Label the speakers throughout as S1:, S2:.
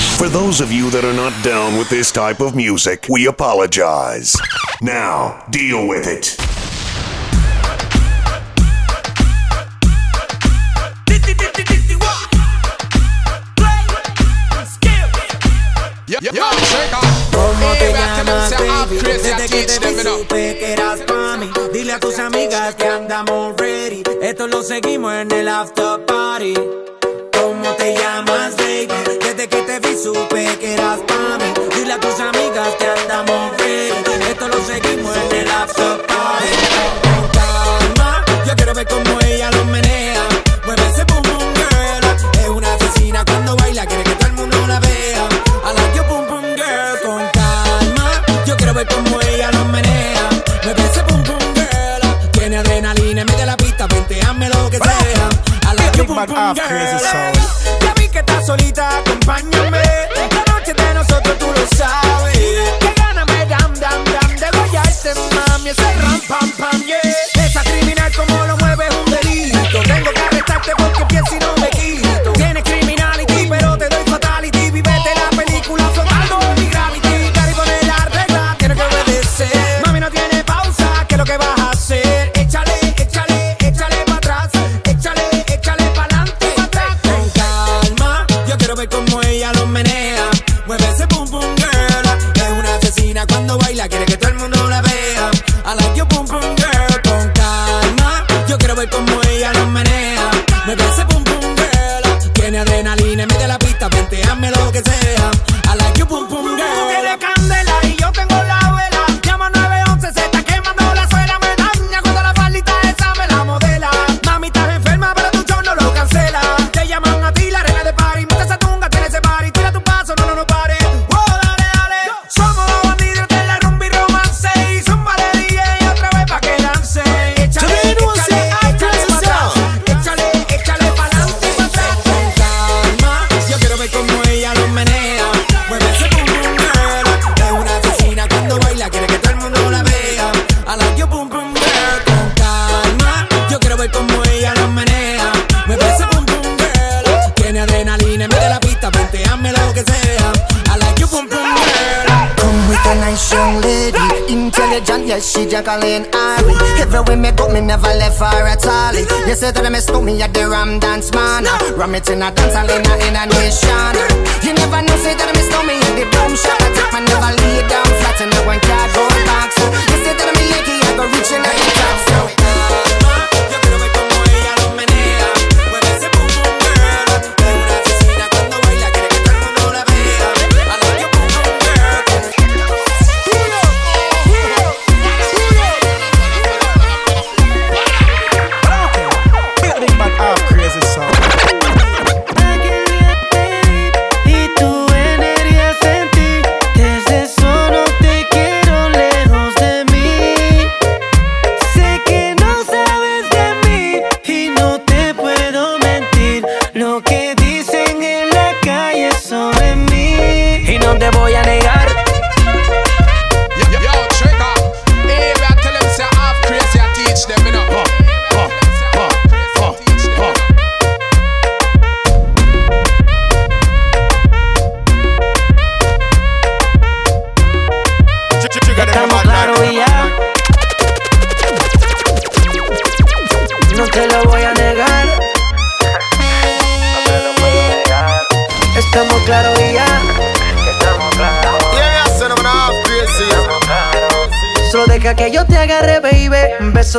S1: For those of you that are not down with this type of music, we apologize. Now, deal with it.
S2: ¿Cómo te llamas, baby? Desde que te vi supe que eras pa' mí Dile a tus amigas que andamos ready Esto lo seguimos en el after party ¿Cómo te llamas, baby? Desde que te vi supe que eras pa' mí. Dile a tus amigas que andamos ready Esto lo seguimos en el after party. Con calma, yo quiero ver cómo ella lo menea. Mueve ese boom boom girl. Es una asesina cuando baila Quiere que todo el mundo la vea. I like your boom boom girl. Con calma, yo quiero ver cómo ella lo menea. Mueve ese boom boom girl. Tiene adrenalina, mete la pista Venteame lo que sea. I like your boom boom girl solita, acompáñame
S3: Yes, she Jacqueline Ari. Everywhere me go, me never left her at all. You say that I miss me at the Ram Dance Man Ram it in a dance hall in a, in a nation. You never know, say that I miss me at the boom shop. I never lay down flat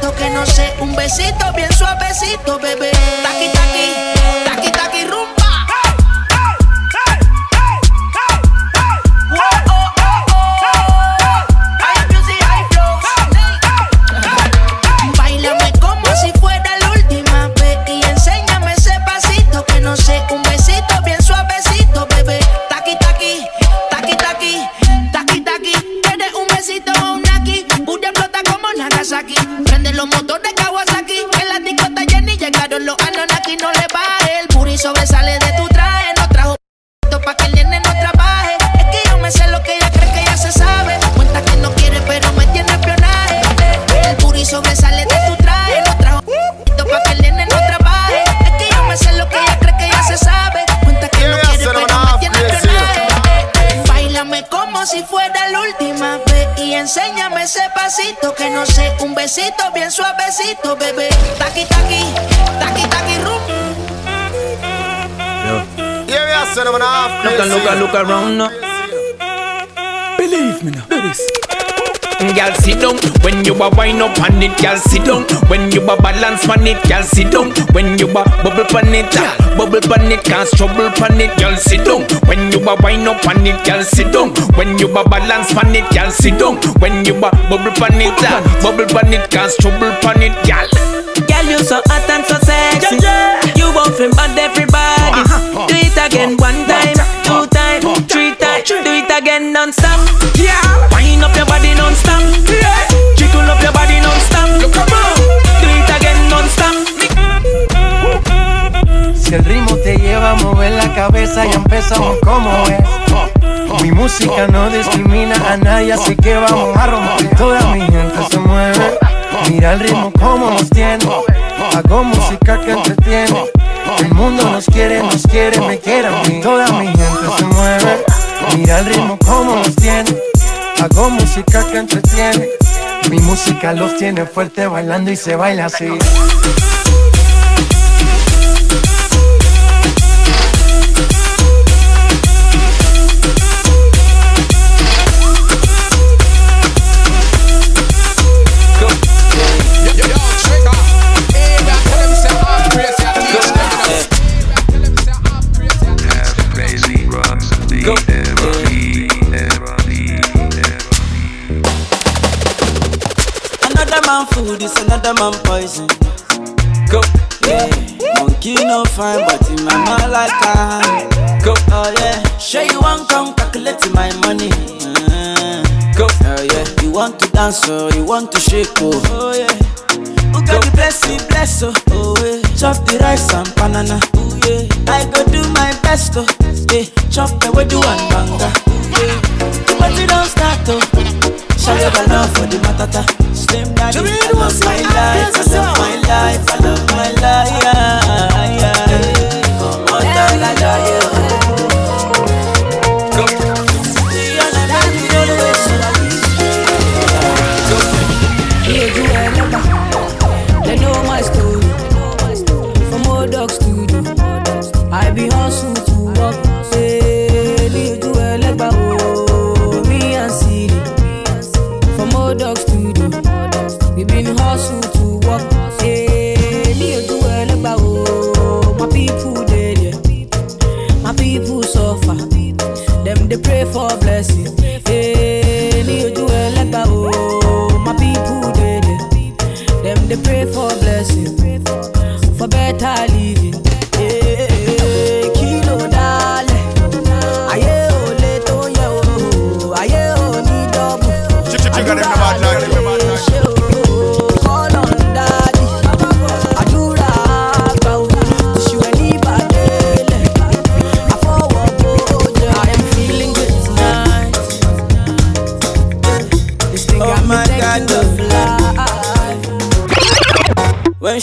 S4: Pasito que no sé, un besito bien suavecito, bebé. Taqui,
S5: Yeah, we are son of an half
S2: Look and look and look around now. Believe me now. Do this. Mm, Girl, sit down when you a wind up on it. Girl, sit down when you a balance on it. Girl, sit down when you a bubble on it. Girl, bubble on it, cause trouble on it. Girl, sit down when you a wind up on it. Girl, sit down when you a balance on it. Girl, sit down when you a bubble on it. Girl, bubble on it, cause trouble on it. Girl.
S6: Girl, you so hot and so sexy. You want to bad everybody. Do it again one time, two time, three time. Do it again non-stop. Yeah. Wind up your body non-stop. Yeah. Jiggle up your body non-stop. Come on. Do it again non-stop.
S7: Si el ritmo te lleva a mover la cabeza y empezamos como es. Mi música no discrimina a nadie, así que vamos a romper. Toda mi gente se mueve. Mira el ritmo como nos tiene. Hago música que entretiene. El mundo nos quiere, nos quiere, me quiere a mí. Toda mi gente se mueve. Mira el ritmo como nos tiene. Hago música que entretiene. Mi música los tiene fuerte bailando y se baila así.
S6: Fine, but in my mind like I Go. Oh yeah. Sure you want come calculate my money. Uh, Go. Oh yeah. You want to dance or you want to shake oh. Oh yeah. Who got the blessing, bless oh. Oh yeah. Chop the rice and banana. Oh yeah. I go do my best oh. Yeah. Chop the way do and banga. Oh yeah. But it don't start oh. Shall love for the matata. Slim daddy, I love my life, I love my life,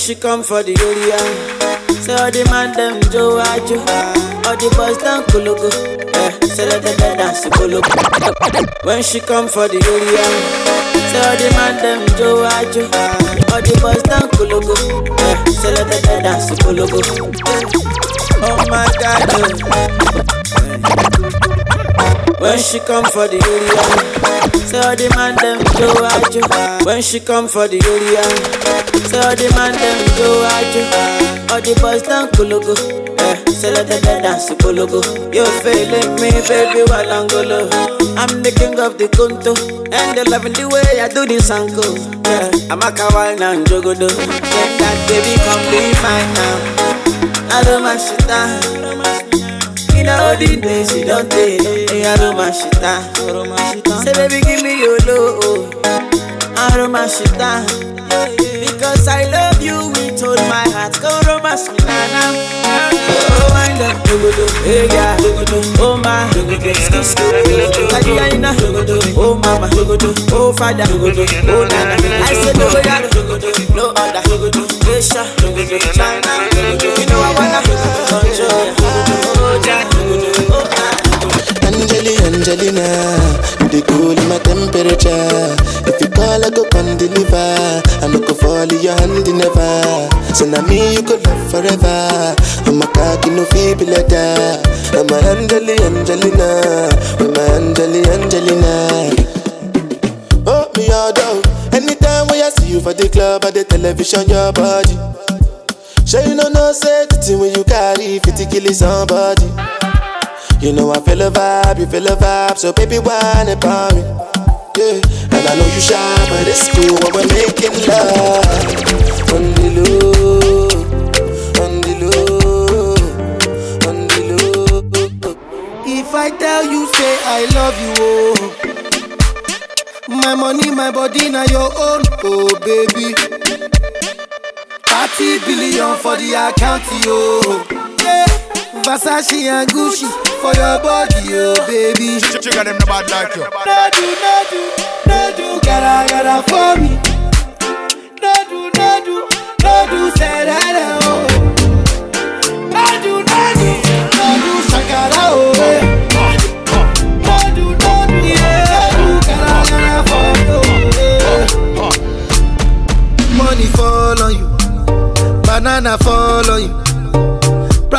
S6: she come for the area, say all the man them Joe Ajo, all the boys down Kulugu, eh, say let them dance Kulugu. When she come for the area, say all the man them Joe Ajo, all the boys down Kulugu, eh, say let them dance Kulugu. Oh my God, oh.
S8: When she come for the area, say all the man them do ajo. When she come for the area, say all the man them do ajo. All the boys down kulugu, eh? Say let them dance kulugu. You feeling me, baby, while I'm golo. I'm the king of the kunto, and they loving the way I do this uncle. Yeah, I'm a kawaii and jogodo. Get that baby, come be mine now. I don't mind shit down. You know the days you don't take. Mind. Say baby, give me your love. Don't mind. Because I love you with all my heart. Me, nana. Oh, wind up, dogodo. Hey, yeah, dogodo. Oh, my, dogodo. Ski, ski, Kajiyaina, dogodo. Oh, mama, dogodo. Oh, father, dogodo. Oh, nana. I said, dogodo, dogodo. No other, dogodo. Asia, dogodo. China, dogodo. You know I wanna
S9: Angelina, you dey cool my temperature. If you call, I go come deliver. I no go fall in your hand never. So now me you could love forever. I'm a cocky no feeble that. I'm a Angeli, Angelina, I'm a Angeli, Angelina. Oh me all down. Anytime when I see you for the club or the television, your body. Sure you know no say the thing when you carry 50 kill somebody. You know I feel a vibe, you feel a vibe, so baby why whine about me. Yeah, and I know you shy, but it's cool when we're making love. On the low, on the low, on the low.
S5: If I tell you, say I love you, oh. My money, my body, now your own, oh baby. 30 billion for the account, yo. Yeah. Versace and Gucci for your body, oh baby.
S10: Trigger them the bad like you.
S5: No do, no do, no do, gotta, gotta for me. No do, no do, no do, say that, oh. No do, no do, no do, shakara, oh. No do, no do, yeah, no do, gotta, gotta for you, oh, eh. Money fall on you, banana fall on you.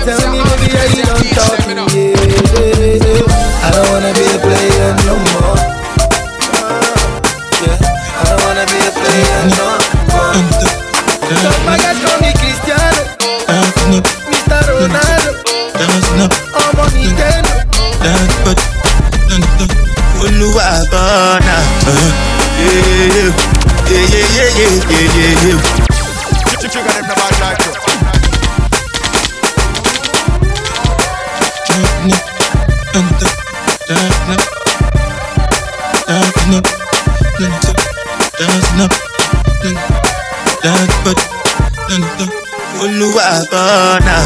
S5: Tell me, baby, are you done talking? Yeah, yeah, yeah. I don't wanna be a player no more. Yeah, I don't wanna be a player no more. Some my guys call me Cristiano, Mr. Ronaldo, ọmọ Nintendo.
S9: Olúwa bọ́nà.
S10: Trigger them the bad like you.
S9: Olúwa bọ́nà.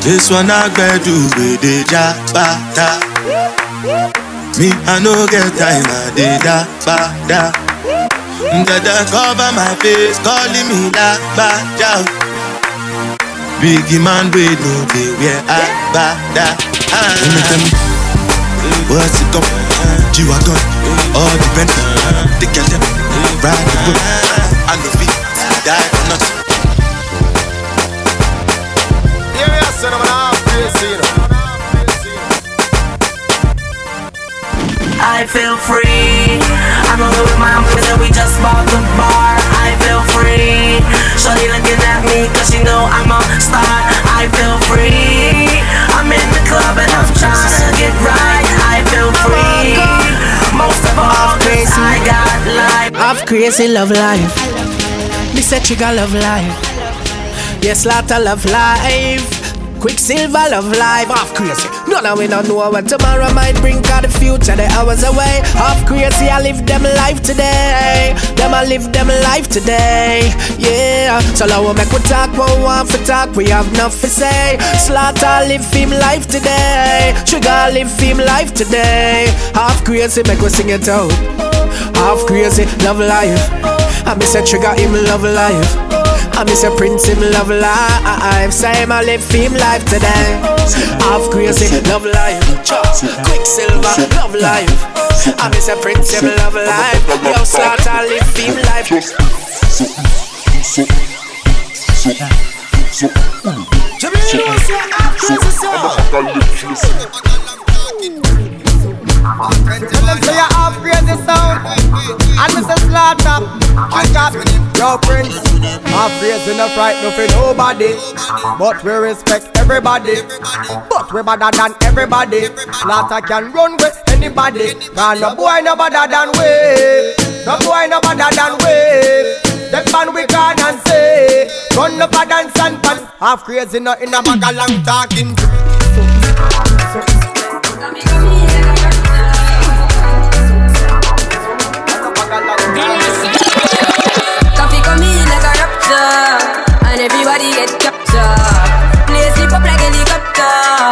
S9: This one I gbedu we dey jabata. Me I no get time I dey da ba da. Dada cover my face calling me la ba ja. Biggie man we no dey wear agbada. Anytime what's it come? G-Wagon, all the Bentley, the girl them ride the whip. I no fit die for nothing.
S10: Yeah, we are son of an half crazy, you know.
S11: I feel free. I'm rolling with my boys and we just bought the bar. I feel free. Shorty looking at me cause she know I'm a star. I feel free. I'm in the club and I'm trying to get right. I feel free. Most of all, cause I got life.
S12: I've crazy love life. Me say trigger love life. Yes, lot of love life. Quicksilver love life, half crazy. None of we don't know what tomorrow might bring, cause the future the hours away. Half crazy, I live them life today. Them I live them life today. Yeah, so now we make we talk, we want for talk, we have nothing to say. Slaughter live film life today. Sugar live film life today. Half crazy, make we sing it out. Half crazy, love life. I miss a trigger, him love life. I miss a prince, him love life. I say him I live film life today. Half crazy, love life. Quicksilver, love life. I miss a prince, him love life. Yo, slaughter, live film life.
S5: Tell them say you half crazy sound. And Mr. Slaughter. Kick up Yo Prince Half crazy no fright no for nobody. But we respect everybody. But we better than everybody. Slaughter can run with anybody. Cause no boy no better than we. No boy no better than we. Them man we can and say Run up a dance and Half crazy no in a bag of long talking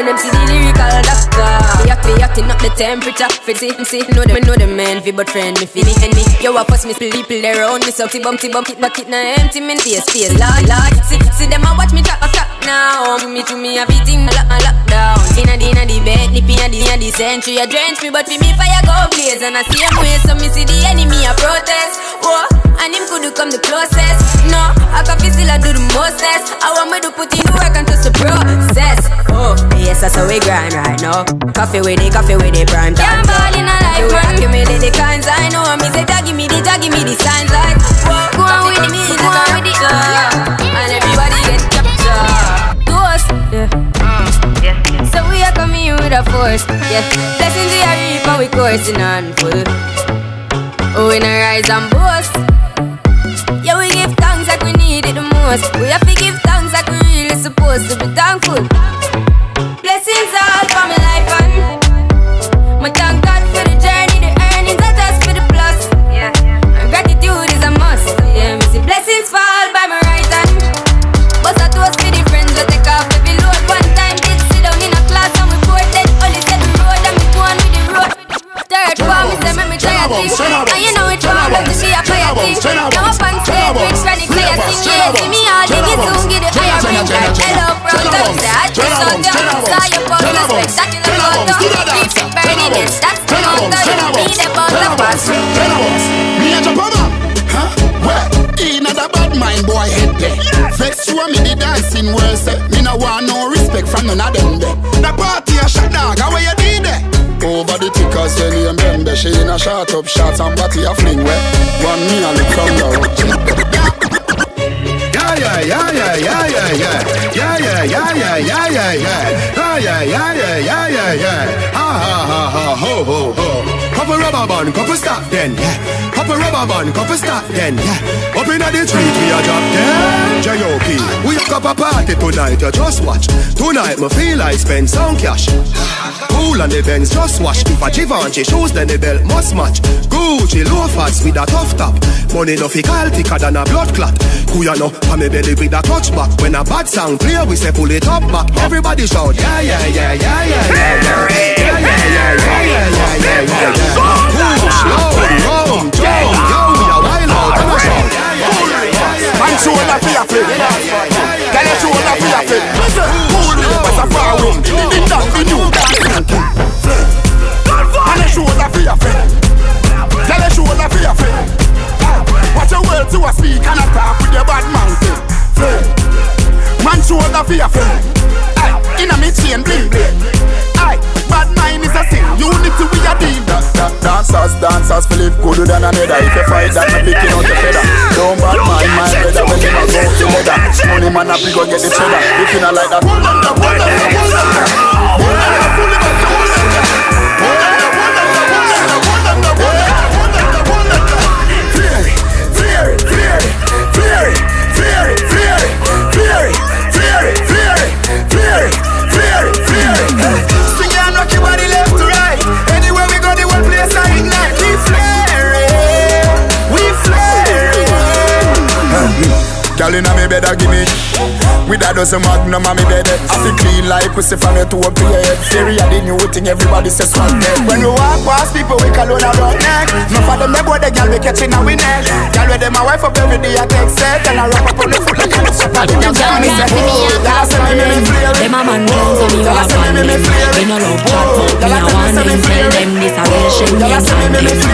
S13: When them, see the lyrical doctor. Act, be acting up the temperature. Fit see, see, know them, know them Fi but friend me feel it me Yo, I fuss me people around me. So ti bum, ti bum, it back it na empty me face, face. Lord, Lord See, see them a watch me talk, talk now. To me, to me, everything lock, I lock down. Inna the, inna the bed, nip inna the, inna the century I drench me, but for me fire go blaze And I see him way, so me see the enemy a protest. Whoa, and him could come the closest. No, I can feel still I do the mostest. I want me to put in we grind right now. Coffee with it, coffee with it, prime time. Can't ball in a life, man. Accumulate the kinds I know. Me say, dog, give me the, dog, give me the signs like Whoa, go on with the music, go on with the And everybody get captured. To us, mm, yeah So we are coming in with a force, yeah. Blessings we are reaping, we coursing on full. Oh, we not rise and boast. Yeah, we give thanks like we need it the most. We have to give thanks like we really supposed to be thankful a
S14: shot up shots and body a fling where One me a look from the
S15: Yeah, yeah, yeah, yeah, yeah, yeah, yeah. Yeah, yeah, yeah, yeah, yeah, yeah, yeah. Ah, yeah, yeah, yeah, yeah, yeah, yeah. Ha, ha, ha, ha, ho, ho, ho. Couple rubber band, couple stop then, yeah. Couple rubber band, couple stop then, yeah. Up inna the street, we a drop then. J.O.P. We up a party tonight, you just watch. Tonight, me feel I spend some cash. Cool on the Benz, just watch. If a Givenchy shoes, then the belt must match. Gucci loafers with a tough top. Money no fi call thicker than a blood clot. Kuya no, pa me belly with a touch back. When a bad sound clear, we say pull it up back. Everybody shout, yeah, yeah, yeah, yeah, yeah, yeah, yeah, yeah, yeah, yeah, yeah, yeah, yeah, yeah, yeah, yeah. Push, low, rum, jump, yo, we a wild out, come on, shout.
S10: Man shoulder for your flip So I speak and I talk with your bad mouth. Man shoulder for
S14: fear. Aye, inna me chain bling bling. Aye, bad mind is a sin. Unity we a deal. Da, dancers, dancers, Philip good than another. If you fight that, I'm picking out the feather. Don't bad mind my brother when you go to. Money man, I go get the cheddar. If you not like that, pull. Dozen magnum on me bed I feel clean like pussy from your toe up to your head Theory of the new thing, everybody says swag neck When we walk past people, we call on our neck No for them, they boy, the girl we catching a we neck Girl with them, my wife up every day, I take set And I wrap up on the foot like a little shot And you tell me, say, oh, I say me, me, me flare
S16: Them a man down so me walk on Me no love chat but me a want them Tell them this a real shame Them and them Girl can't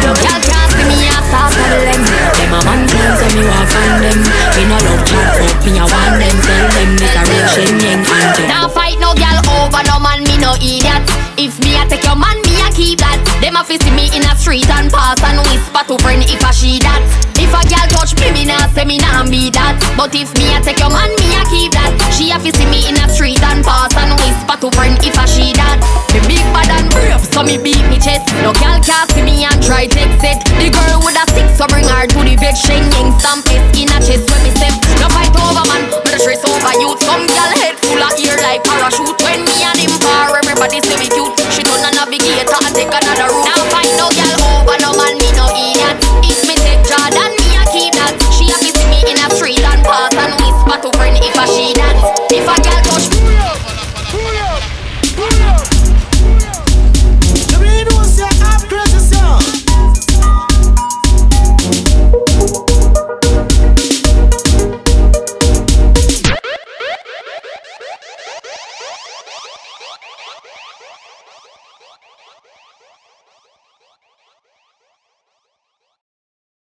S17: Fi see me in a street and pass and whisper to friend if I she that. If a girl touch me, me nah say me nah be that. But if me a take your man, me a keep that. She a fi see me in a street and pass and whisper to friend if I she that. Me big bad and brave, so me beat me chest. No